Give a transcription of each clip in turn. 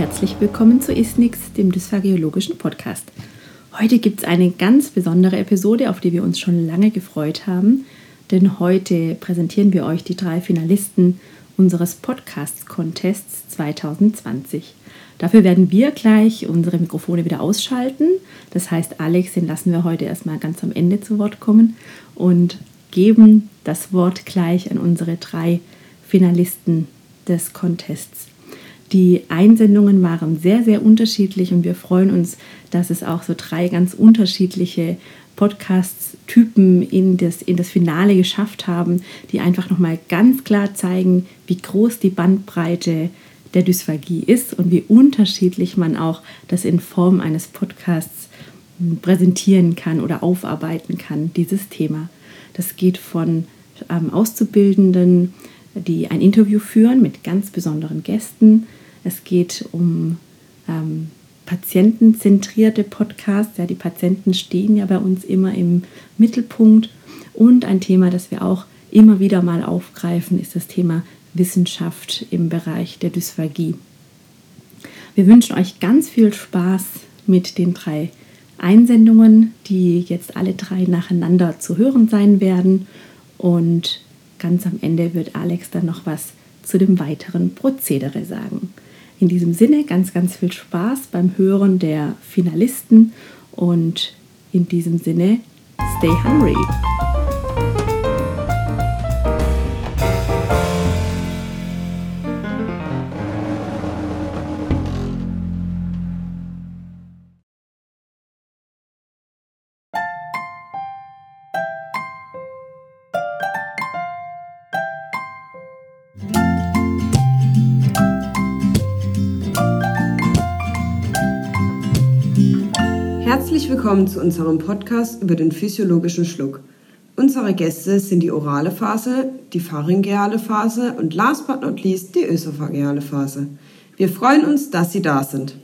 herzlich willkommen zu Isnix, dem dysphagiologischen Podcast. Heute gibt es eine ganz besondere Episode, auf die wir uns schon lange gefreut haben, denn heute präsentieren wir euch die drei Finalisten unseres Podcast-Contests 2020. Dafür werden wir gleich unsere Mikrofone wieder ausschalten. Das heißt, Alex, den lassen wir heute erstmal ganz am Ende zu Wort kommen und geben das Wort gleich an unsere drei Finalisten des Contests. Die Einsendungen waren sehr, sehr unterschiedlich und wir freuen uns, dass es auch so drei ganz unterschiedliche Podcast-Typen in das, in das Finale geschafft haben, die einfach nochmal ganz klar zeigen, wie groß die Bandbreite der Dysphagie ist und wie unterschiedlich man auch das in Form eines Podcasts präsentieren kann oder aufarbeiten kann, dieses Thema. Das geht von ähm, Auszubildenden, die ein Interview führen mit ganz besonderen Gästen. Es geht um ähm, patientenzentrierte Podcasts. Ja, die Patienten stehen ja bei uns immer im Mittelpunkt. Und ein Thema, das wir auch immer wieder mal aufgreifen, ist das Thema Wissenschaft im Bereich der Dysphagie. Wir wünschen euch ganz viel Spaß mit den drei Einsendungen, die jetzt alle drei nacheinander zu hören sein werden. Und ganz am Ende wird Alex dann noch was zu dem weiteren Prozedere sagen. In diesem Sinne ganz, ganz viel Spaß beim Hören der Finalisten und in diesem Sinne, stay hungry! Willkommen zu unserem Podcast über den physiologischen Schluck. Unsere Gäste sind die orale Phase, die pharyngeale Phase und last but not least die ösophageale Phase. Wir freuen uns, dass Sie da sind.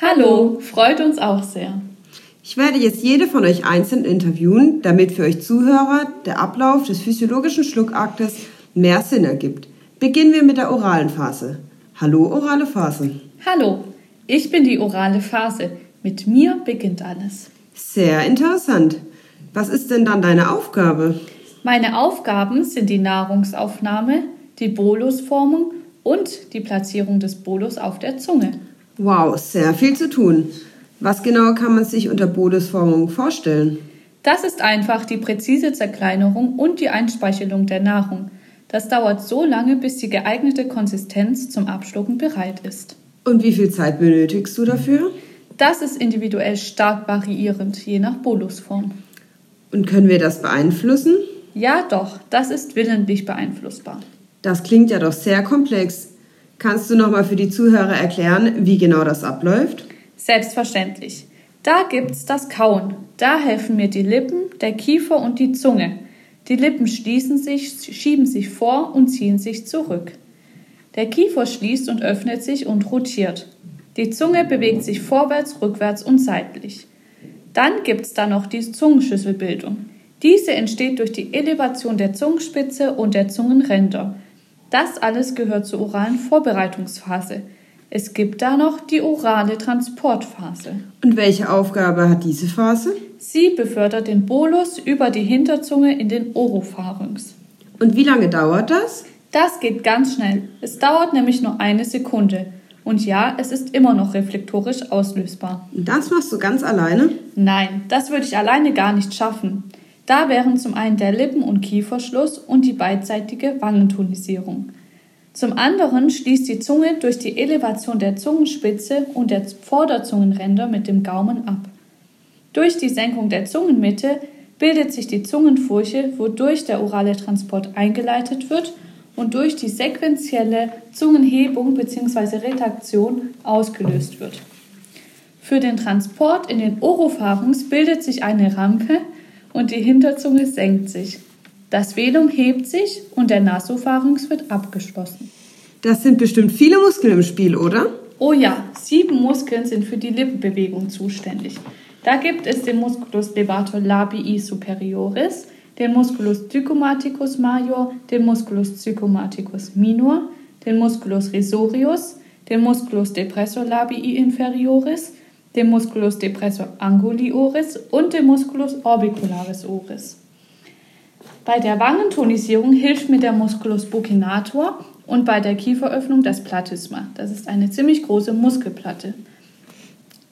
Hallo, freut uns auch sehr. Ich werde jetzt jede von euch einzeln interviewen, damit für euch Zuhörer der Ablauf des physiologischen Schluckaktes mehr Sinn ergibt. Beginnen wir mit der oralen Phase. Hallo, orale Phase. Hallo, ich bin die orale Phase. Mit mir beginnt alles. Sehr interessant. Was ist denn dann deine Aufgabe? Meine Aufgaben sind die Nahrungsaufnahme, die Bolusformung und die Platzierung des Bolus auf der Zunge. Wow, sehr viel zu tun. Was genau kann man sich unter Bolusformung vorstellen? Das ist einfach die präzise Zerkleinerung und die Einspeichelung der Nahrung. Das dauert so lange, bis die geeignete Konsistenz zum Abschlucken bereit ist. Und wie viel Zeit benötigst du dafür? Das ist individuell stark variierend, je nach Bolusform. Und können wir das beeinflussen? Ja, doch, das ist willentlich beeinflussbar. Das klingt ja doch sehr komplex. Kannst du nochmal für die Zuhörer erklären, wie genau das abläuft? Selbstverständlich. Da gibt's das Kauen. Da helfen mir die Lippen, der Kiefer und die Zunge. Die Lippen schließen sich, schieben sich vor und ziehen sich zurück. Der Kiefer schließt und öffnet sich und rotiert. Die Zunge bewegt sich vorwärts, rückwärts und seitlich. Dann gibt es da noch die Zungenschüsselbildung. Diese entsteht durch die Elevation der Zungenspitze und der Zungenränder. Das alles gehört zur oralen Vorbereitungsphase. Es gibt da noch die orale Transportphase. Und welche Aufgabe hat diese Phase? Sie befördert den Bolus über die Hinterzunge in den Oropharynx. Und wie lange dauert das? Das geht ganz schnell. Es dauert nämlich nur eine Sekunde. Und ja, es ist immer noch reflektorisch auslösbar. Das machst du ganz alleine? Nein, das würde ich alleine gar nicht schaffen. Da wären zum einen der Lippen- und Kieferschluss und die beidseitige Wangentonisierung. Zum anderen schließt die Zunge durch die Elevation der Zungenspitze und der Vorderzungenränder mit dem Gaumen ab. Durch die Senkung der Zungenmitte bildet sich die Zungenfurche, wodurch der orale Transport eingeleitet wird und durch die sequentielle Zungenhebung bzw. Retaktion ausgelöst wird. Für den Transport in den Oropharynx bildet sich eine Rampe und die Hinterzunge senkt sich. Das Velum hebt sich und der Nasopharynx wird abgeschlossen. Das sind bestimmt viele Muskeln im Spiel, oder? Oh ja, sieben Muskeln sind für die Lippenbewegung zuständig. Da gibt es den Musculus levator labii superioris, den Musculus zygomaticus major, den Musculus zygomaticus minor, den Musculus risorius, den Musculus depressor labii inferioris, den Musculus depressor anguli oris und den Musculus orbicularis oris. Bei der Wangentonisierung hilft mir der Musculus buccinator und bei der Kieferöffnung das Platysma. Das ist eine ziemlich große Muskelplatte.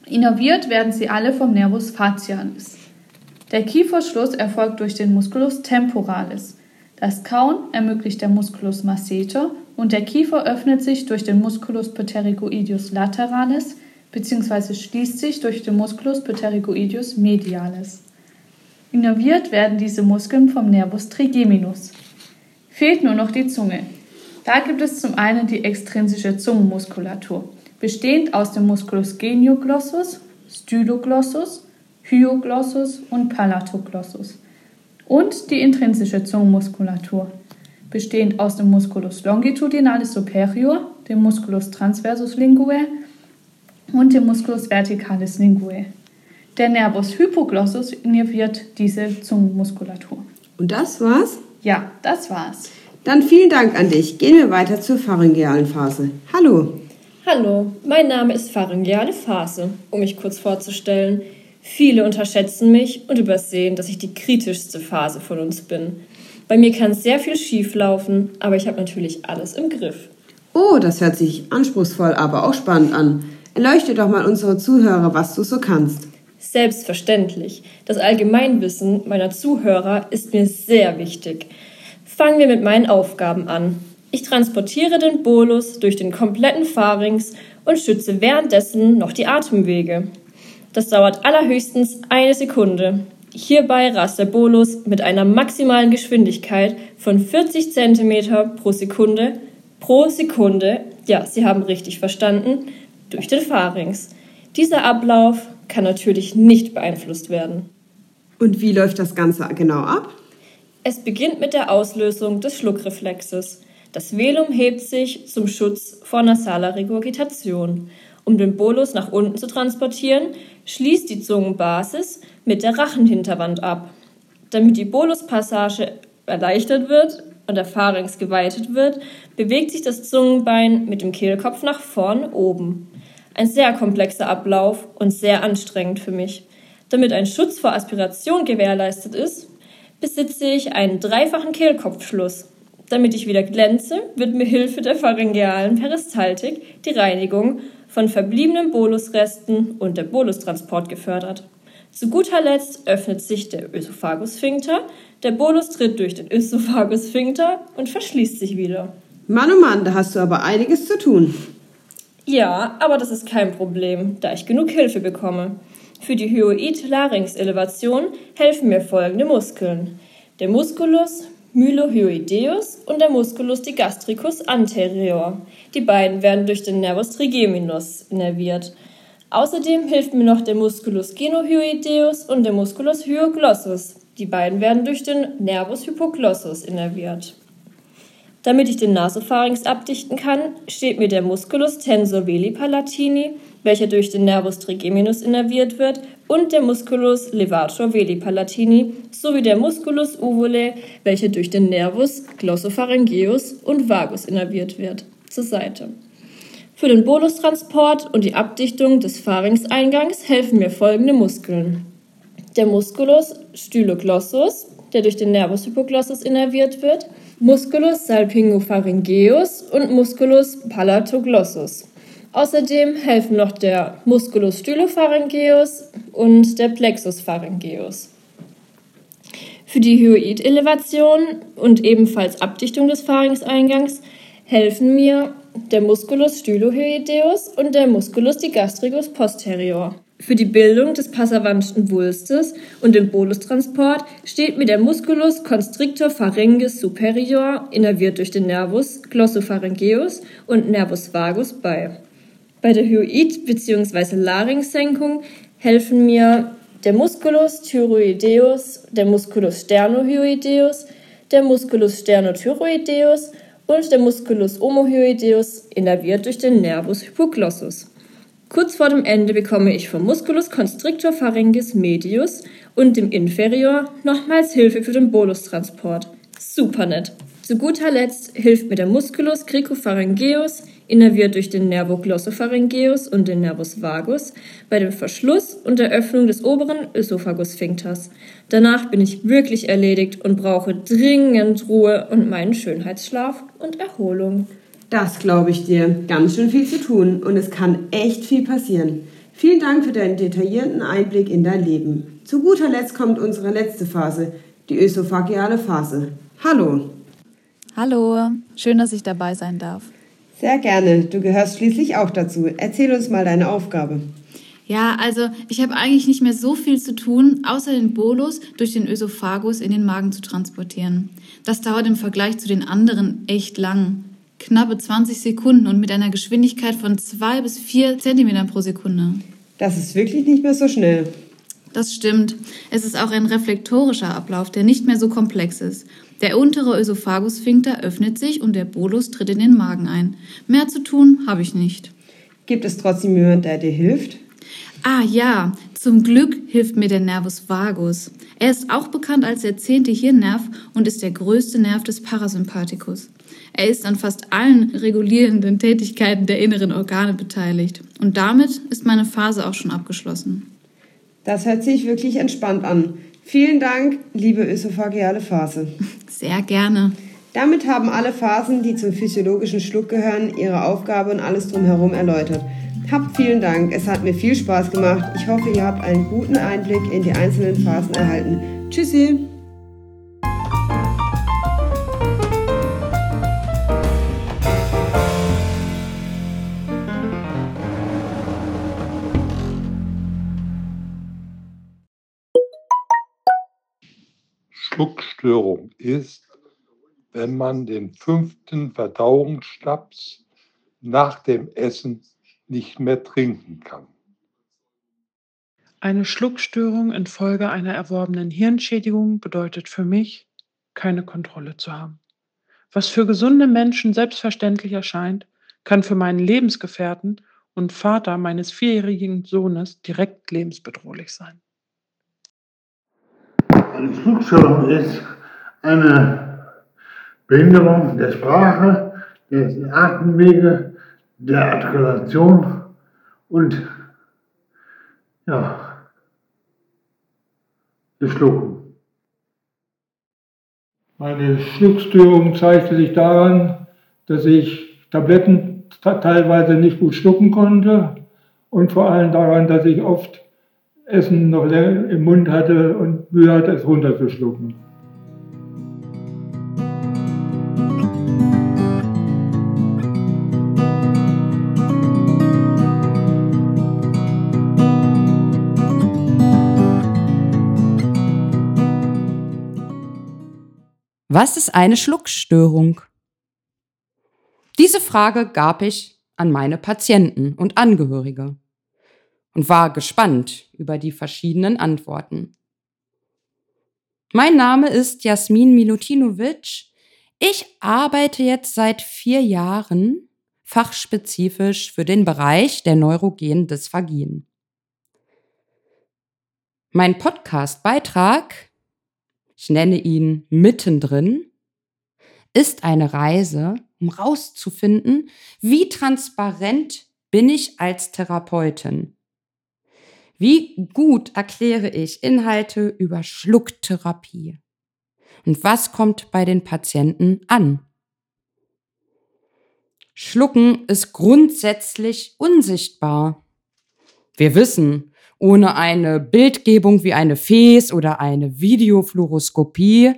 Innerviert werden sie alle vom Nervus facialis. Der Kieferschluss erfolgt durch den Musculus temporalis. Das Kauen ermöglicht der Musculus masseter und der Kiefer öffnet sich durch den Musculus pterygoideus lateralis bzw. schließt sich durch den Musculus pterygoideus medialis. Innerviert werden diese Muskeln vom Nervus trigeminus. Fehlt nur noch die Zunge. Da gibt es zum einen die extrinsische Zungenmuskulatur, bestehend aus dem Musculus genioglossus, Styloglossus, Hyoglossus und Palatoglossus. Und die intrinsische Zungenmuskulatur, bestehend aus dem Musculus longitudinalis superior, dem Musculus transversus linguae und dem Musculus verticalis linguae. Der Nervus hypoglossus innerviert diese Zungenmuskulatur. Und das war's? Ja, das war's. Dann vielen Dank an dich. Gehen wir weiter zur pharyngealen Phase. Hallo. Hallo, mein Name ist pharyngeale Phase, um mich kurz vorzustellen. Viele unterschätzen mich und übersehen, dass ich die kritischste Phase von uns bin. Bei mir kann sehr viel schief laufen, aber ich habe natürlich alles im Griff. Oh, das hört sich anspruchsvoll, aber auch spannend an. Erleuchte doch mal unsere Zuhörer, was du so kannst. Selbstverständlich. Das Allgemeinwissen meiner Zuhörer ist mir sehr wichtig. Fangen wir mit meinen Aufgaben an. Ich transportiere den Bolus durch den kompletten Pharynx und schütze währenddessen noch die Atemwege. Das dauert allerhöchstens eine Sekunde. Hierbei rast der Bolus mit einer maximalen Geschwindigkeit von 40 cm pro Sekunde pro Sekunde, ja, Sie haben richtig verstanden, durch den Pharynx. Dieser Ablauf kann natürlich nicht beeinflusst werden. Und wie läuft das Ganze genau ab? Es beginnt mit der Auslösung des Schluckreflexes. Das Velum hebt sich zum Schutz vor nasaler Regurgitation. Um den Bolus nach unten zu transportieren, schließt die Zungenbasis mit der Rachenhinterwand ab. Damit die Boluspassage erleichtert wird und der Pharynx geweitet wird, bewegt sich das Zungenbein mit dem Kehlkopf nach vorn oben. Ein sehr komplexer Ablauf und sehr anstrengend für mich. Damit ein Schutz vor Aspiration gewährleistet ist, besitze ich einen dreifachen Kehlkopfschluss. Damit ich wieder glänze, wird mir Hilfe der pharyngealen Peristaltik die Reinigung von verbliebenen Bolusresten und der Bolustransport gefördert. Zu guter Letzt öffnet sich der Ösophagussphinkter, der Bolus tritt durch den Ösophagussphinkter und verschließt sich wieder. Mann, oh Mann, da hast du aber einiges zu tun. Ja, aber das ist kein Problem, da ich genug Hilfe bekomme. Für die Hyoid-Larynx-Elevation helfen mir folgende Muskeln. Der Musculus mylohyoideus und der Musculus digastricus anterior. Die beiden werden durch den Nervus trigeminus innerviert. Außerdem hilft mir noch der Musculus genohyoideus und der Musculus hyoglossus. Die beiden werden durch den Nervus hypoglossus innerviert. Damit ich den Nasopharynx abdichten kann, steht mir der Musculus tensor veli palatini, welcher durch den Nervus trigeminus innerviert wird, und der Musculus levator veli palatini sowie der Musculus uvulae, welcher durch den Nervus glossopharyngeus und vagus innerviert wird, zur Seite. Für den Bolustransport und die Abdichtung des Pharynxeingangs helfen mir folgende Muskeln. Der Musculus styloglossus, der durch den Nervus hypoglossus innerviert wird, Musculus salpingopharyngeus und Musculus palatoglossus. Außerdem helfen noch der Musculus stylopharyngeus und der Plexus pharyngeus. Für die Hyoid-Elevation und ebenfalls Abdichtung des Pharynxeingangs helfen mir der Musculus stylohyoideus und der Musculus digastricus posterior. Für die Bildung des passavanten Wulstes und den Bolustransport steht mir der Musculus constrictor pharyngeus superior, innerviert durch den Nervus glossopharyngeus und Nervus vagus bei. Bei der Hyoid- bzw. Larynxsenkung helfen mir der Musculus thyroideus, der Musculus sternohyoideus, der Musculus sternothyroideus und der Musculus omohyoideus, innerviert durch den Nervus hypoglossus. Kurz vor dem Ende bekomme ich vom Musculus constrictor pharyngeus medius und dem Inferior nochmals Hilfe für den Bolustransport. Super nett. Zu guter Letzt hilft mir der Musculus cricopharyngeus, innerviert durch den Nervoglosopharyngeus und den Nervus vagus, bei dem Verschluss und der Öffnung des oberen Ösophagus-Sphinkters. Danach bin ich wirklich erledigt und brauche dringend Ruhe und meinen Schönheitsschlaf und Erholung. Das glaube ich dir. Ganz schön viel zu tun und es kann echt viel passieren. Vielen Dank für deinen detaillierten Einblick in dein Leben. Zu guter Letzt kommt unsere letzte Phase, die ösophageale Phase. Hallo. Hallo, schön, dass ich dabei sein darf. Sehr gerne. Du gehörst schließlich auch dazu. Erzähl uns mal deine Aufgabe. Ja, also ich habe eigentlich nicht mehr so viel zu tun, außer den Bolus durch den Ösophagus in den Magen zu transportieren. Das dauert im Vergleich zu den anderen echt lang. Knappe 20 Sekunden und mit einer Geschwindigkeit von 2 bis 4 Zentimetern pro Sekunde. Das ist wirklich nicht mehr so schnell. Das stimmt. Es ist auch ein reflektorischer Ablauf, der nicht mehr so komplex ist. Der untere Ösophagussphinkter öffnet sich und der Bolus tritt in den Magen ein. Mehr zu tun habe ich nicht. Gibt es trotzdem jemanden, der dir hilft? Ah ja, zum Glück hilft mir der Nervus vagus. Er ist auch bekannt als der zehnte Hirnnerv und ist der größte Nerv des Parasympathikus. Er ist an fast allen regulierenden Tätigkeiten der inneren Organe beteiligt. Und damit ist meine Phase auch schon abgeschlossen. Das hört sich wirklich entspannt an. Vielen Dank, liebe ösophageale Phase. Sehr gerne. Damit haben alle Phasen, die zum physiologischen Schluck gehören, ihre Aufgabe und alles drumherum erläutert. Habt vielen Dank, es hat mir viel Spaß gemacht. Ich hoffe, ihr habt einen guten Einblick in die einzelnen Phasen erhalten. Tschüssi! Schluckstörung ist, wenn man den fünften Verdauungsschnaps nach dem Essen nicht mehr trinken kann. Eine Schluckstörung infolge einer erworbenen Hirnschädigung bedeutet für mich, keine Kontrolle zu haben. Was für gesunde Menschen selbstverständlich erscheint, kann für meinen Lebensgefährten und Vater meines vierjährigen Sohnes direkt lebensbedrohlich sein. Eine Schluckstörung ist eine Behinderung der Sprache, der Atemwege, der Artikulation und ja, des Schlucken. Meine Schluckstörung zeigte sich daran, dass ich Tabletten teilweise nicht gut schlucken konnte und vor allem daran, dass ich oft Essen noch im Mund hatte und Mühe hatte, es runterzuschlucken. Was ist eine Schluckstörung? Diese Frage gab ich an meine Patienten und Angehörige und war gespannt über die verschiedenen Antworten. Mein Name ist Jasmin Milutinovic. Ich arbeite jetzt seit vier Jahren fachspezifisch für den Bereich der neurogenen Dysphagien. Mein Podcast-Beitrag, ich nenne ihn mittendrin, ist eine Reise, um rauszufinden, wie transparent bin ich als Therapeutin wie gut erkläre ich Inhalte über Schlucktherapie? Und was kommt bei den Patienten an? Schlucken ist grundsätzlich unsichtbar. Wir wissen, ohne eine Bildgebung wie eine FES oder eine Videofluoroskopie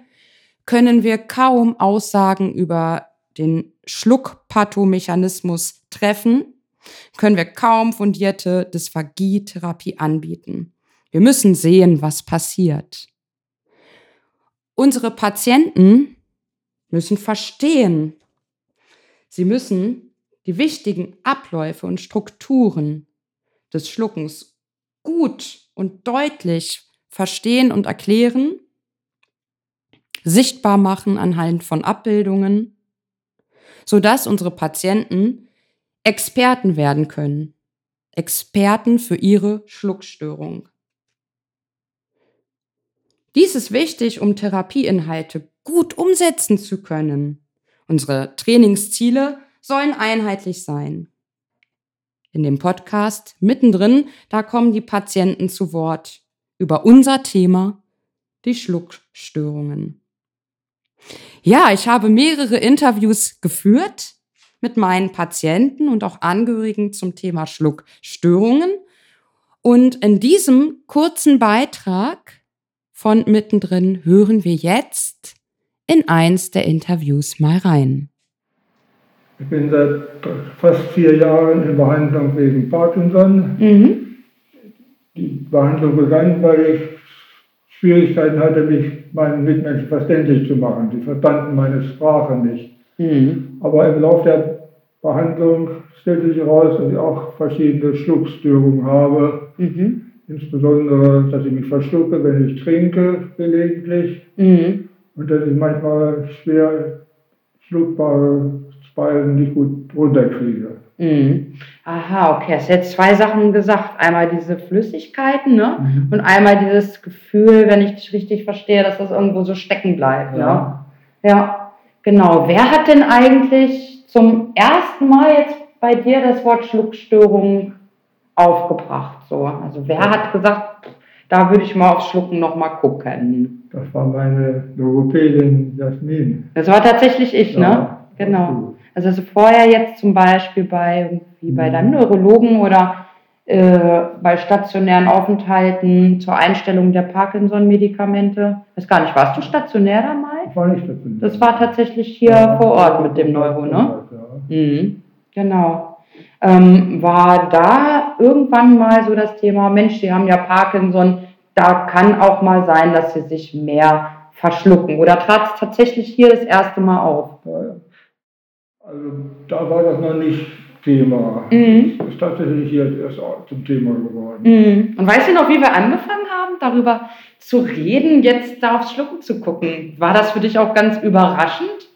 können wir kaum Aussagen über den Schluckpathomechanismus treffen können wir kaum fundierte Dysphagietherapie anbieten. Wir müssen sehen, was passiert. Unsere Patienten müssen verstehen. Sie müssen die wichtigen Abläufe und Strukturen des Schluckens gut und deutlich verstehen und erklären, sichtbar machen anhand von Abbildungen, sodass unsere Patienten Experten werden können. Experten für ihre Schluckstörung. Dies ist wichtig, um Therapieinhalte gut umsetzen zu können. Unsere Trainingsziele sollen einheitlich sein. In dem Podcast mittendrin, da kommen die Patienten zu Wort über unser Thema, die Schluckstörungen. Ja, ich habe mehrere Interviews geführt mit meinen Patienten und auch Angehörigen zum Thema Schluckstörungen. Und in diesem kurzen Beitrag von mittendrin hören wir jetzt in eins der Interviews mal rein. Ich bin seit fast vier Jahren in Behandlung wegen Parkinson. Mhm. Die Behandlung begann, weil ich Schwierigkeiten hatte, mich meinen Mitmenschen verständlich zu machen. Sie verstanden meine Sprache nicht. Mhm. Aber im Laufe der Behandlung stellte sich heraus, dass ich auch verschiedene Schluckstörungen habe. Mhm. Insbesondere, dass ich mich verschlucke, wenn ich trinke, gelegentlich. Mhm. Und dass ich manchmal schwer schluckbare Speisen nicht gut runterkriege. Mhm. Aha, okay. Hast jetzt zwei Sachen gesagt. Einmal diese Flüssigkeiten ne? Mhm. und einmal dieses Gefühl, wenn ich dich richtig verstehe, dass das irgendwo so stecken bleibt. Ja. Ne? ja, genau. Wer hat denn eigentlich zum ersten Mal jetzt bei dir das Wort Schluckstörung aufgebracht? So? Also wer hat gesagt, da würde ich mal aufs Schlucken nochmal gucken? Das war meine Logopädin Jasmin. Das war tatsächlich ich, ne? ja, ne? Genau. Also, also vorher jetzt zum Beispiel bei, wie bei mhm. deinem Neurologen oder äh, bei stationären Aufenthalten zur Einstellung der Parkinson-Medikamente. Weiß gar nicht, warst du stationär da mal? Ich war nicht stationär. Das war tatsächlich hier ja, vor Ort mit dem Neuro, ne? Ja. Mhm, genau. Ähm, war da irgendwann mal so das Thema, Mensch, Sie haben ja Parkinson, da kann auch mal sein, dass Sie sich mehr verschlucken. Oder trat es tatsächlich hier das erste Mal auf? Ja, also da war das noch nicht Thema. Mhm. Das ist tatsächlich hier erst zum Thema geworden. Mhm. Und weißt du noch, wie wir angefangen haben, darüber zu reden, jetzt da aufs Schlucken zu gucken? War das für dich auch ganz überraschend,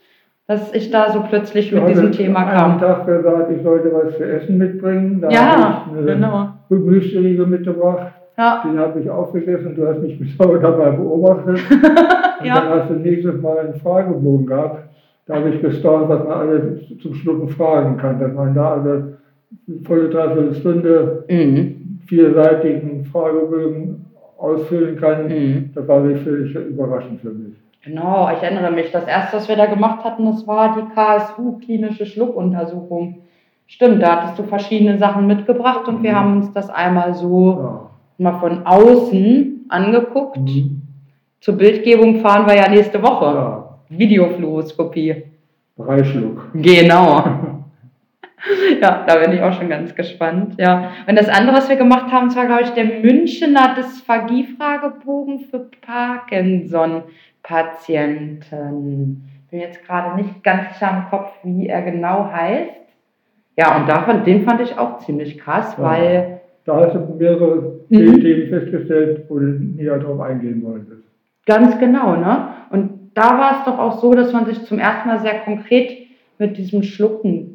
dass ich da so plötzlich mit diesem Thema kam? Ich habe Tag gesagt, ich sollte was zu essen mitbringen. Da ja, habe ich eine genau. Gemüseriegel mitgebracht. Ja. Den habe ich aufgegessen und du hast mich heute dabei beobachtet. und ja. dann hast du nächstes Mal einen Fragebogen gehabt da habe ich gestaunt, was man alles zum Schlucken fragen kann. Dass man da also eine volle Dreiviertelstunde mhm. vierseitigen Fragebögen ausfüllen kann. Mhm. Das war wirklich überraschend für mich. Genau, ich erinnere mich. Das erste, was wir da gemacht hatten, das war die KSU, klinische Schluckuntersuchung. Stimmt, da hattest du verschiedene Sachen mitgebracht und mhm. wir haben uns das einmal so ja. mal von außen angeguckt. Mhm. Zur Bildgebung fahren wir ja nächste Woche. Ja. Videofluoroskopie. Dreischluck. Genau. ja, da bin ich auch schon ganz gespannt. Ja. Und das andere, was wir gemacht haben, war, glaube ich, der Münchener Dysphagie-Fragebogen für Parkinson-Patienten. Bin jetzt gerade nicht ganz sicher im Kopf, wie er genau heißt. Ja, und davon, den fand ich auch ziemlich krass, ja. weil. Da hast du mehrere mhm. Themen festgestellt, wo du näher drauf eingehen wolltest. Ganz genau, ne? Und da war es doch auch so, dass man sich zum ersten Mal sehr konkret mit diesem Schlucken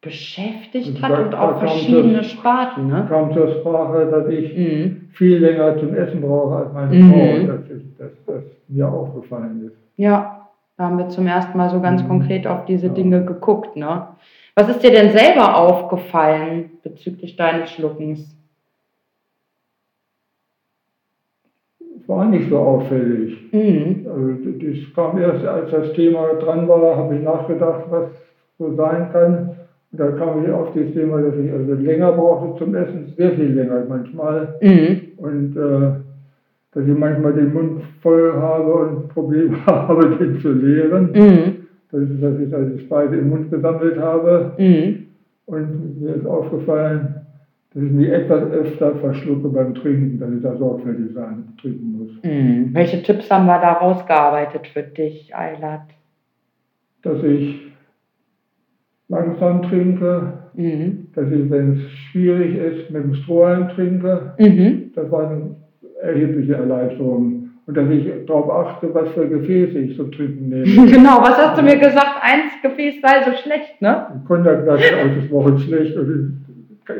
beschäftigt hat und auch verschiedene das, Sparten. Ne? kam zur Sprache, dass ich mhm. viel länger zum Essen brauche als meine mhm. Frau, dass, das, das mir aufgefallen ist. Ja, da haben wir zum ersten Mal so ganz mhm. konkret auf diese ja. Dinge geguckt. Ne? Was ist dir denn selber aufgefallen bezüglich deines Schluckens? War nicht so auffällig. Mhm. Also das kam erst, als das Thema dran war, habe ich nachgedacht, was so sein kann. Und da kam ich auf das Thema, dass ich also länger brauchte zum Essen, sehr viel länger manchmal. Mhm. Und äh, dass ich manchmal den Mund voll habe und Probleme habe, den zu leeren. Mhm. Das ist, dass ich also Speise im Mund gesammelt habe. Mhm. Und mir ist aufgefallen, dass ich mich etwas öfter verschlucke beim Trinken, dass ich da sorgfältig sein, trinken muss. Mhm. Welche Tipps haben wir da rausgearbeitet für dich, Eilat? Dass ich langsam trinke, mhm. dass ich, wenn es schwierig ist, mit dem Strohhalm trinke. Mhm. Das war eine erhebliche Erleichterung. Und dass ich darauf achte, was für Gefäße ich zum Trinken nehme. Genau, was hast du mir gesagt? Eins Gefäß sei so schlecht, ne? Konjak war ausgesprochen schlecht. Und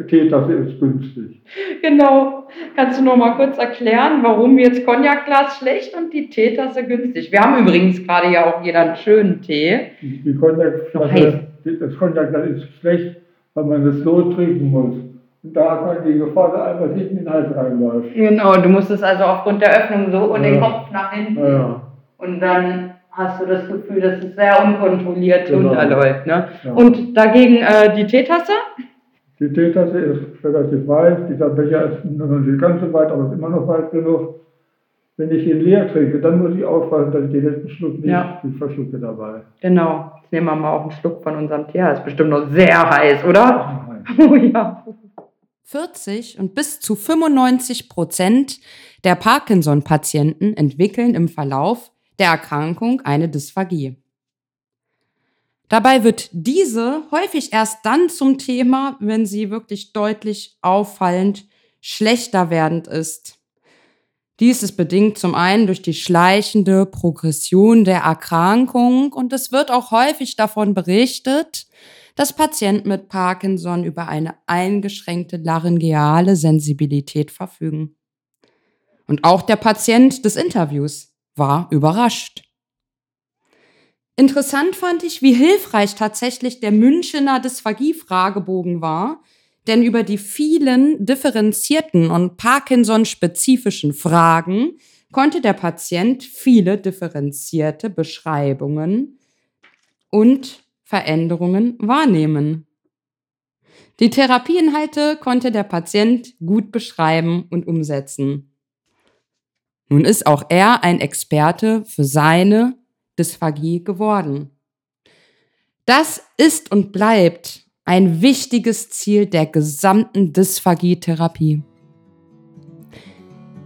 Teetasse ist günstig. Genau. Kannst du noch mal kurz erklären, warum jetzt Cognac-Glas schlecht und die Teetasse günstig? Wir haben übrigens gerade ja auch jeder einen schönen Tee. Die, Cognac-Flasche, das Cognac-Glas ist schlecht, weil man es so trinken muss. Und da hat man die Gefahr, dass einfach hinten in den Hals reinläuft. Genau, du musst es also aufgrund der Öffnung so und den Ja. Kopf nach hinten. Ja, ja. Und dann hast du das Gefühl, dass es sehr unkontrolliert Genau. runterläuft. Ne? Ja. Und dagegen äh, die Teetasse? Die Teetasse ist relativ weit, dieser Becher ist noch nicht ganz so weit, aber ist immer noch weit genug. Wenn ich ihn leer trinke, dann muss ich aufpassen, dass ich den letzten Schluck nicht, Ja. verschlucke dabei. Genau. Jetzt nehmen wir mal auch einen Schluck von unserem Tee. Das ist bestimmt noch sehr heiß, oder? Oh ja. 40 und bis zu 95 Prozent der Parkinson-Patienten entwickeln im Verlauf der Erkrankung eine Dysphagie. Dabei wird diese häufig erst dann zum Thema, wenn sie wirklich deutlich auffallend schlechter werdend ist. Dies ist bedingt zum einen durch die schleichende Progression der Erkrankung und es wird auch häufig davon berichtet, dass Patienten mit Parkinson über eine eingeschränkte laryngeale Sensibilität verfügen. Und auch der Patient des Interviews war überrascht. Interessant fand ich, wie hilfreich tatsächlich der Münchener Dysphagie-Fragebogen war, denn über die vielen differenzierten und Parkinson-spezifischen Fragen konnte der Patient viele differenzierte Beschreibungen und Veränderungen wahrnehmen. Die Therapieinhalte konnte der Patient gut beschreiben und umsetzen. Nun ist auch er ein Experte für seine Dysphagie geworden. Das ist und bleibt ein wichtiges Ziel der gesamten Dysphagie-Therapie.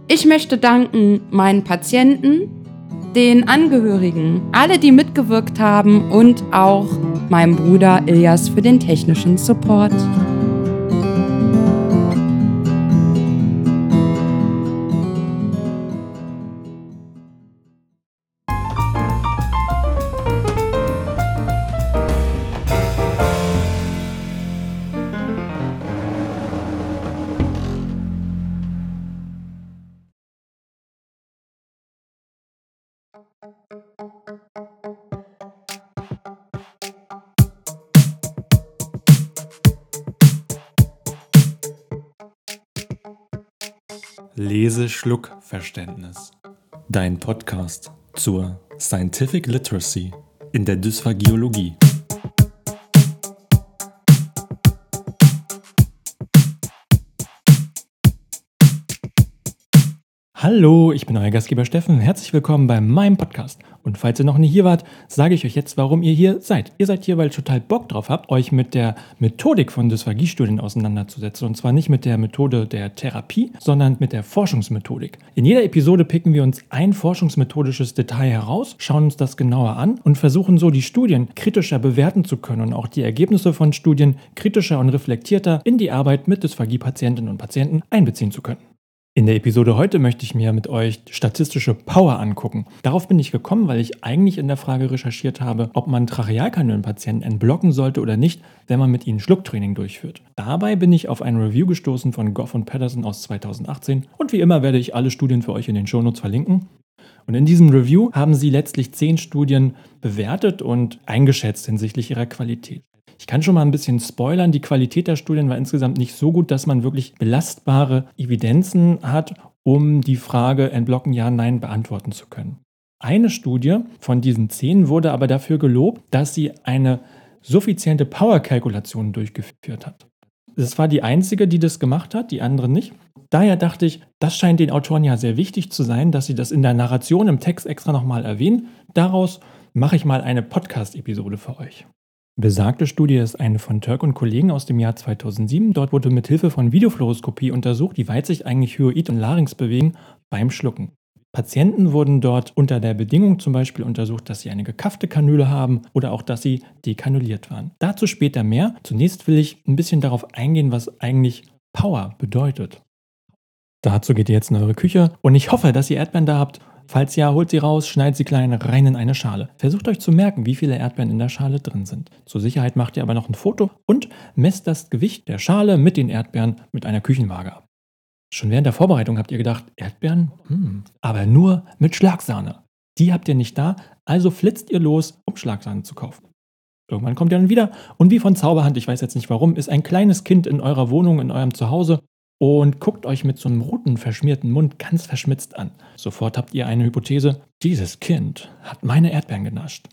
Ich möchte danken meinen Patienten, den Angehörigen, alle, die mitgewirkt haben und auch meinem Bruder Ilias für den technischen Support. Lese-Schluck-Verständnis. Dein Podcast zur Scientific Literacy in der Dysphagiologie. Hallo, ich bin euer Gastgeber Steffen. Herzlich willkommen bei meinem Podcast. Und falls ihr noch nicht hier wart, sage ich euch jetzt, warum ihr hier seid. Ihr seid hier, weil ihr total Bock drauf habt, euch mit der Methodik von Dysphagie-Studien auseinanderzusetzen. Und zwar nicht mit der Methode der Therapie, sondern mit der Forschungsmethodik. In jeder Episode picken wir uns ein forschungsmethodisches Detail heraus, schauen uns das genauer an und versuchen so die Studien kritischer bewerten zu können und auch die Ergebnisse von Studien kritischer und reflektierter in die Arbeit mit Dysphagie-Patientinnen und Patienten einbeziehen zu können. In der Episode heute möchte ich mir mit euch statistische Power angucken. Darauf bin ich gekommen, weil ich eigentlich in der Frage recherchiert habe, ob man Trachealkanülenpatienten entblocken sollte oder nicht, wenn man mit ihnen Schlucktraining durchführt. Dabei bin ich auf ein Review gestoßen von Goff und Patterson aus 2018 und wie immer werde ich alle Studien für euch in den Shownotes verlinken. Und in diesem Review haben sie letztlich zehn Studien bewertet und eingeschätzt hinsichtlich ihrer Qualität. Ich kann schon mal ein bisschen spoilern. Die Qualität der Studien war insgesamt nicht so gut, dass man wirklich belastbare Evidenzen hat, um die Frage entblocken ja, nein beantworten zu können. Eine Studie von diesen zehn wurde aber dafür gelobt, dass sie eine suffiziente Power-Kalkulation durchgeführt hat. Es war die einzige, die das gemacht hat, die anderen nicht. Daher dachte ich, das scheint den Autoren ja sehr wichtig zu sein, dass sie das in der Narration im Text extra nochmal erwähnen. Daraus mache ich mal eine Podcast-Episode für euch. Besagte Studie ist eine von Turk und Kollegen aus dem Jahr 2007. Dort wurde mit Hilfe von Videofluoroskopie untersucht, wie weit sich eigentlich Hyoid und Larynx bewegen beim Schlucken. Patienten wurden dort unter der Bedingung zum Beispiel untersucht, dass sie eine gekaffte Kanüle haben oder auch, dass sie dekanuliert waren. Dazu später mehr. Zunächst will ich ein bisschen darauf eingehen, was eigentlich Power bedeutet. Dazu geht ihr jetzt in eure Küche und ich hoffe, dass ihr Erdbeeren da habt. Falls ja, holt sie raus, schneidet sie klein rein in eine Schale. Versucht euch zu merken, wie viele Erdbeeren in der Schale drin sind. Zur Sicherheit macht ihr aber noch ein Foto und messt das Gewicht der Schale mit den Erdbeeren mit einer Küchenwaage ab. Schon während der Vorbereitung habt ihr gedacht, Erdbeeren? Hm, aber nur mit Schlagsahne. Die habt ihr nicht da, also flitzt ihr los, um Schlagsahne zu kaufen. Irgendwann kommt ihr dann wieder und wie von Zauberhand, ich weiß jetzt nicht warum, ist ein kleines Kind in eurer Wohnung, in eurem Zuhause und guckt euch mit so einem roten, verschmierten Mund ganz verschmitzt an. Sofort habt ihr eine Hypothese, dieses Kind hat meine Erdbeeren genascht.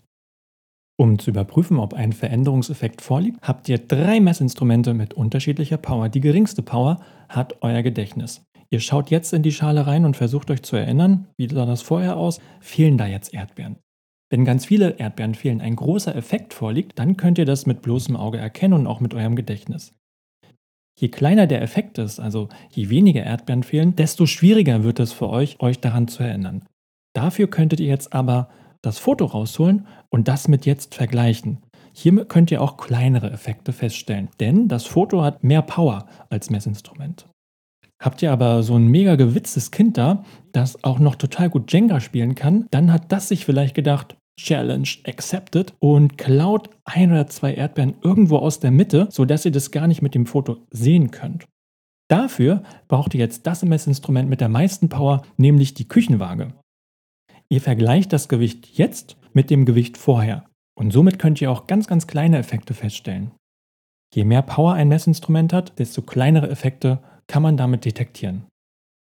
Um zu überprüfen, ob ein Veränderungseffekt vorliegt, habt ihr drei Messinstrumente mit unterschiedlicher Power. Die geringste Power hat euer Gedächtnis. Ihr schaut jetzt in die Schale rein und versucht euch zu erinnern, wie sah das vorher aus, fehlen da jetzt Erdbeeren. Wenn ganz viele Erdbeeren fehlen, ein großer Effekt vorliegt, dann könnt ihr das mit bloßem Auge erkennen und auch mit eurem Gedächtnis. Je kleiner der Effekt ist, also je weniger Erdbeeren fehlen, desto schwieriger wird es für euch, euch daran zu erinnern. Dafür könntet ihr jetzt aber das Foto rausholen und das mit jetzt vergleichen. Hier könnt ihr auch kleinere Effekte feststellen, denn das Foto hat mehr Power als Messinstrument. Habt ihr aber so ein mega gewitztes Kind da, das auch noch total gut Jenga spielen kann, dann hat das sich vielleicht gedacht, Challenge accepted und klaut ein oder zwei Erdbeeren irgendwo aus der Mitte, sodass ihr das gar nicht mit dem Foto sehen könnt. Dafür braucht ihr jetzt das Messinstrument mit der meisten Power, nämlich die Küchenwaage. Ihr vergleicht das Gewicht jetzt mit dem Gewicht vorher und somit könnt ihr auch ganz, ganz kleine Effekte feststellen. Je mehr Power ein Messinstrument hat, desto kleinere Effekte kann man damit detektieren.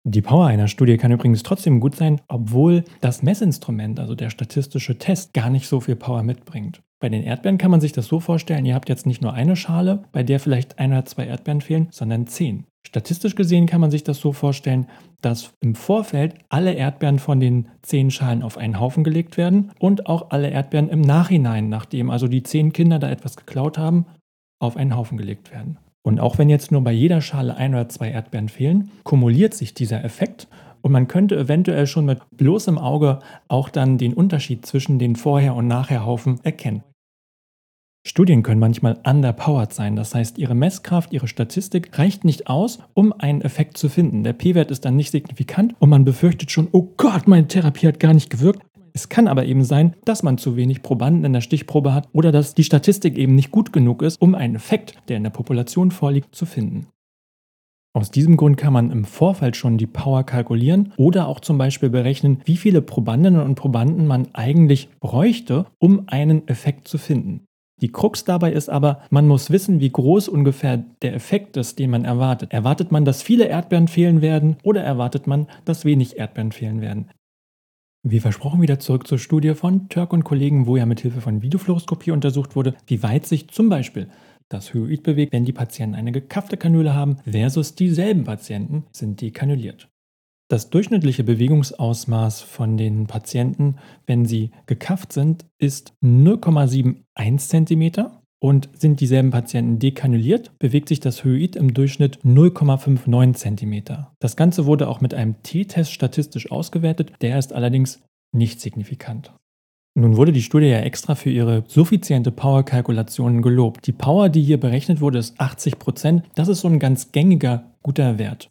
Die Power einer Studie kann übrigens trotzdem gut sein, obwohl das Messinstrument, also der statistische Test, gar nicht so viel Power mitbringt. Bei den Erdbeeren kann man sich das so vorstellen, ihr habt jetzt nicht nur eine Schale, bei der vielleicht ein oder zwei Erdbeeren fehlen, sondern zehn. Statistisch gesehen kann man sich das so vorstellen, dass im Vorfeld alle Erdbeeren von den zehn Schalen auf einen Haufen gelegt werden und auch alle Erdbeeren im Nachhinein, nachdem also die zehn Kinder da etwas geklaut haben, auf einen Haufen gelegt werden. Und auch wenn jetzt nur bei jeder Schale ein oder zwei Erdbeeren fehlen, kumuliert sich dieser Effekt und man könnte eventuell schon mit bloßem Auge auch dann den Unterschied zwischen den Vorher- und Nachherhaufen erkennen. Studien können manchmal underpowered sein, das heißt, ihre Messkraft, ihre Statistik reicht nicht aus, um einen Effekt zu finden. Der P-Wert ist dann nicht signifikant und man befürchtet schon, oh Gott, meine Therapie hat gar nicht gewirkt. Es kann aber eben sein, dass man zu wenig Probanden in der Stichprobe hat oder dass die Statistik eben nicht gut genug ist, um einen Effekt, der in der Population vorliegt, zu finden. Aus diesem Grund kann man im Vorfeld schon die Power kalkulieren oder auch zum Beispiel berechnen, wie viele Probandinnen und Probanden man eigentlich bräuchte, um einen Effekt zu finden. Die Krux dabei ist aber, man muss wissen, wie groß ungefähr der Effekt ist, den man erwartet. Erwartet man, dass viele Erdbeeren fehlen werden oder erwartet man, dass wenig Erdbeeren fehlen werden? Wie versprochen wieder zurück zur Studie von Turk und Kollegen, wo ja mit Hilfe von Videofluoroskopie untersucht wurde, wie weit sich zum Beispiel das Hyoid bewegt, wenn die Patienten eine gekaffte Kanüle haben, versus dieselben Patienten sind dekanuliert. Das durchschnittliche Bewegungsausmaß von den Patienten, wenn sie gekafft sind, ist 0,71 cm und sind dieselben Patienten dekanuliert, bewegt sich das Hyoid im Durchschnitt 0,59 cm. Das Ganze wurde auch mit einem T-Test statistisch ausgewertet, der ist allerdings nicht signifikant. Nun wurde die Studie ja extra für ihre suffiziente Power-Kalkulationen gelobt. Die Power, die hier berechnet wurde, ist 80%. Prozent. Das ist so ein ganz gängiger, guter Wert.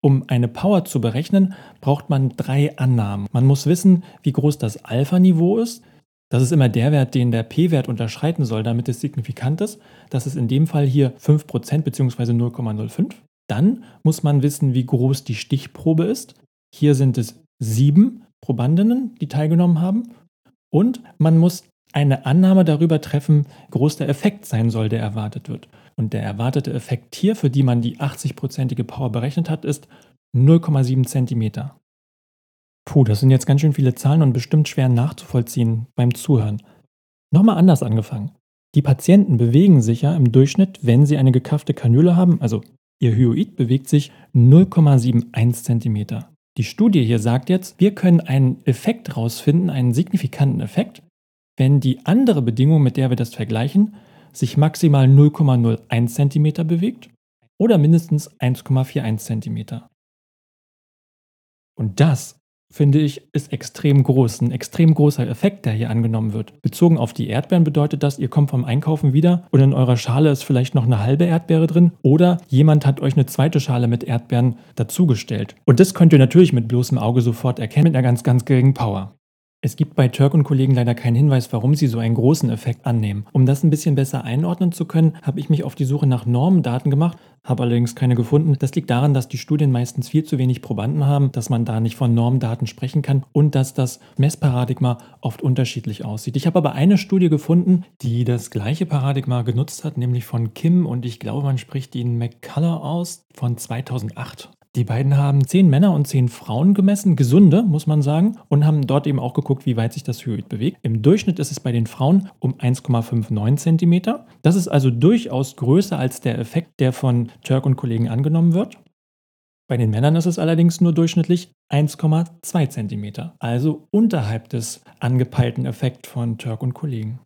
Um eine Power zu berechnen, braucht man drei Annahmen. Man muss wissen, wie groß das Alpha-Niveau ist, das ist immer der Wert, den der P-Wert unterschreiten soll, damit es signifikant ist. Das ist in dem Fall hier 5% bzw. 0,05. Dann muss man wissen, wie groß die Stichprobe ist. Hier sind es sieben Probandinnen, die teilgenommen haben. Und man muss eine Annahme darüber treffen, groß der Effekt sein soll, der erwartet wird. Und der erwartete Effekt hier, für die man die 80-prozentige Power berechnet hat, ist 0,7 cm. Puh, das sind jetzt ganz schön viele Zahlen und bestimmt schwer nachzuvollziehen beim Zuhören. Nochmal anders angefangen. Die Patienten bewegen sich ja im Durchschnitt, wenn sie eine gekaffte Kanüle haben, also ihr Hyoid bewegt sich 0,71 cm. Die Studie hier sagt jetzt, wir können einen Effekt rausfinden, einen signifikanten Effekt, wenn die andere Bedingung, mit der wir das vergleichen, sich maximal 0,01 cm bewegt oder mindestens 1,41 cm. Und das finde ich, ist extrem groß. Ein extrem großer Effekt, der hier angenommen wird. Bezogen auf die Erdbeeren bedeutet das, ihr kommt vom Einkaufen wieder und in eurer Schale ist vielleicht noch eine halbe Erdbeere drin oder jemand hat euch eine zweite Schale mit Erdbeeren dazugestellt. Und das könnt ihr natürlich mit bloßem Auge sofort erkennen mit einer ganz, ganz geringen Power. Es gibt bei Turk und Kollegen leider keinen Hinweis, warum sie so einen großen Effekt annehmen. Um das ein bisschen besser einordnen zu können, habe ich mich auf die Suche nach Normendaten gemacht, habe allerdings keine gefunden. Das liegt daran, dass die Studien meistens viel zu wenig Probanden haben, dass man da nicht von Normdaten sprechen kann und dass das Messparadigma oft unterschiedlich aussieht. Ich habe aber eine Studie gefunden, die das gleiche Paradigma genutzt hat, nämlich von Kim und ich glaube, man spricht ihn McCullough aus von 2008. Die beiden haben zehn Männer und zehn Frauen gemessen, gesunde, muss man sagen, und haben dort eben auch geguckt, wie weit sich das Hyoid bewegt. Im Durchschnitt ist es bei den Frauen um 1,59 cm. Das ist also durchaus größer als der Effekt, der von Turk und Kollegen angenommen wird. Bei den Männern ist es allerdings nur durchschnittlich 1,2 cm, also unterhalb des angepeilten Effekts von Turk und Kollegen.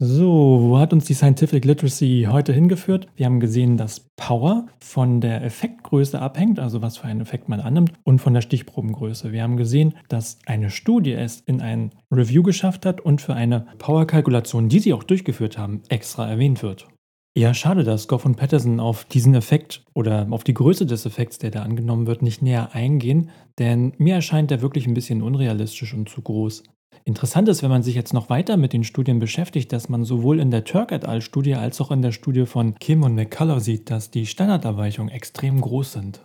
So, wo hat uns die Scientific Literacy heute hingeführt? Wir haben gesehen, dass Power von der Effektgröße abhängt, also was für einen Effekt man annimmt, und von der Stichprobengröße. Wir haben gesehen, dass eine Studie es in ein Review geschafft hat und für eine Power-Kalkulation, die sie auch durchgeführt haben, extra erwähnt wird. Ja, schade, dass Goff und Patterson auf diesen Effekt oder auf die Größe des Effekts, der da angenommen wird, nicht näher eingehen, denn mir erscheint der wirklich ein bisschen unrealistisch und zu groß. Interessant ist, wenn man sich jetzt noch weiter mit den Studien beschäftigt, dass man sowohl in der Turk et al. Studie als auch in der Studie von Kim und McCullough sieht, dass die Standardabweichungen extrem groß sind.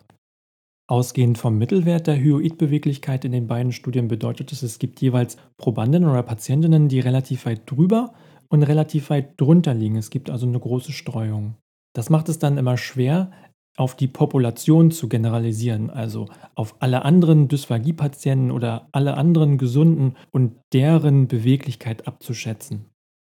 Ausgehend vom Mittelwert der Hyoidbeweglichkeit in den beiden Studien bedeutet es, es gibt jeweils Probandinnen oder Patientinnen, die relativ weit drüber und relativ weit drunter liegen. Es gibt also eine große Streuung. Das macht es dann immer schwer, auf die Population zu generalisieren, also auf alle anderen Dysphagie-Patienten oder alle anderen Gesunden und deren Beweglichkeit abzuschätzen.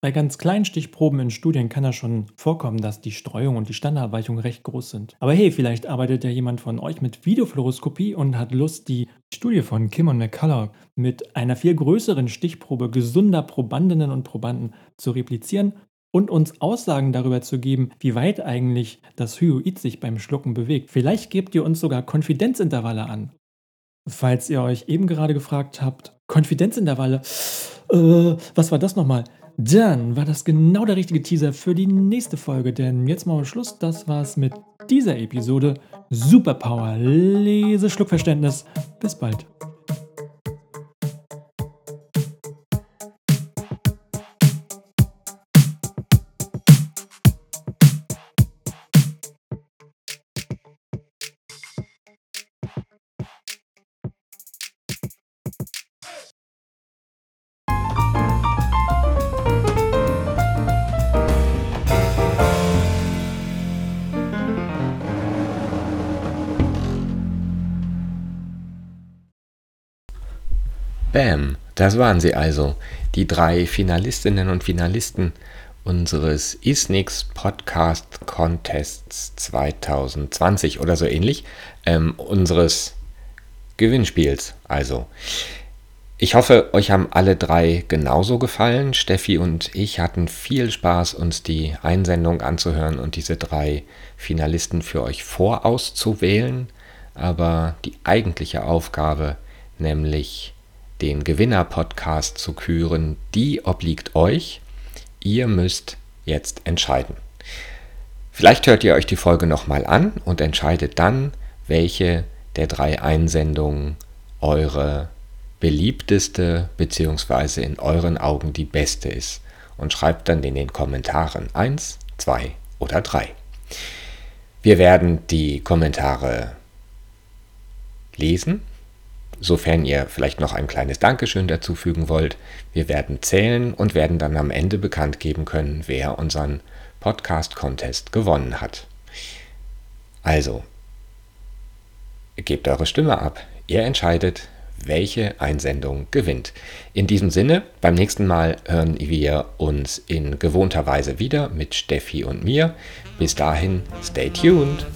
Bei ganz kleinen Stichproben in Studien kann das schon vorkommen, dass die Streuung und die Standardabweichung recht groß sind. Aber hey, vielleicht arbeitet ja jemand von euch mit Videofluoroskopie und hat Lust, die Studie von Kim und McCullough mit einer viel größeren Stichprobe gesunder Probandinnen und Probanden zu replizieren und uns Aussagen darüber zu geben, wie weit eigentlich das Hyoid sich beim Schlucken bewegt. Vielleicht gebt ihr uns sogar Konfidenzintervalle an. Falls ihr euch eben gerade gefragt habt, Konfidenzintervalle, äh, was war das nochmal? Dann war das genau der richtige Teaser für die nächste Folge, denn jetzt wir Schluss. Das war's mit dieser Episode. Superpower, Lese, Schluckverständnis. Bis bald. Bam, das waren sie also, die drei Finalistinnen und Finalisten unseres ISNIX Podcast Contests 2020 oder so ähnlich, ähm, unseres Gewinnspiels also. Ich hoffe, euch haben alle drei genauso gefallen. Steffi und ich hatten viel Spaß, uns die Einsendung anzuhören und diese drei Finalisten für euch vorauszuwählen. Aber die eigentliche Aufgabe, nämlich den Gewinner-Podcast zu küren, die obliegt euch. Ihr müsst jetzt entscheiden. Vielleicht hört ihr euch die Folge nochmal an und entscheidet dann, welche der drei Einsendungen eure beliebteste bzw. in euren Augen die beste ist und schreibt dann in den Kommentaren 1, 2 oder 3. Wir werden die Kommentare lesen Sofern ihr vielleicht noch ein kleines Dankeschön dazufügen wollt, wir werden zählen und werden dann am Ende bekannt geben können, wer unseren Podcast-Contest gewonnen hat. Also, gebt eure Stimme ab. Ihr entscheidet, welche Einsendung gewinnt. In diesem Sinne, beim nächsten Mal hören wir uns in gewohnter Weise wieder mit Steffi und mir. Bis dahin, stay tuned.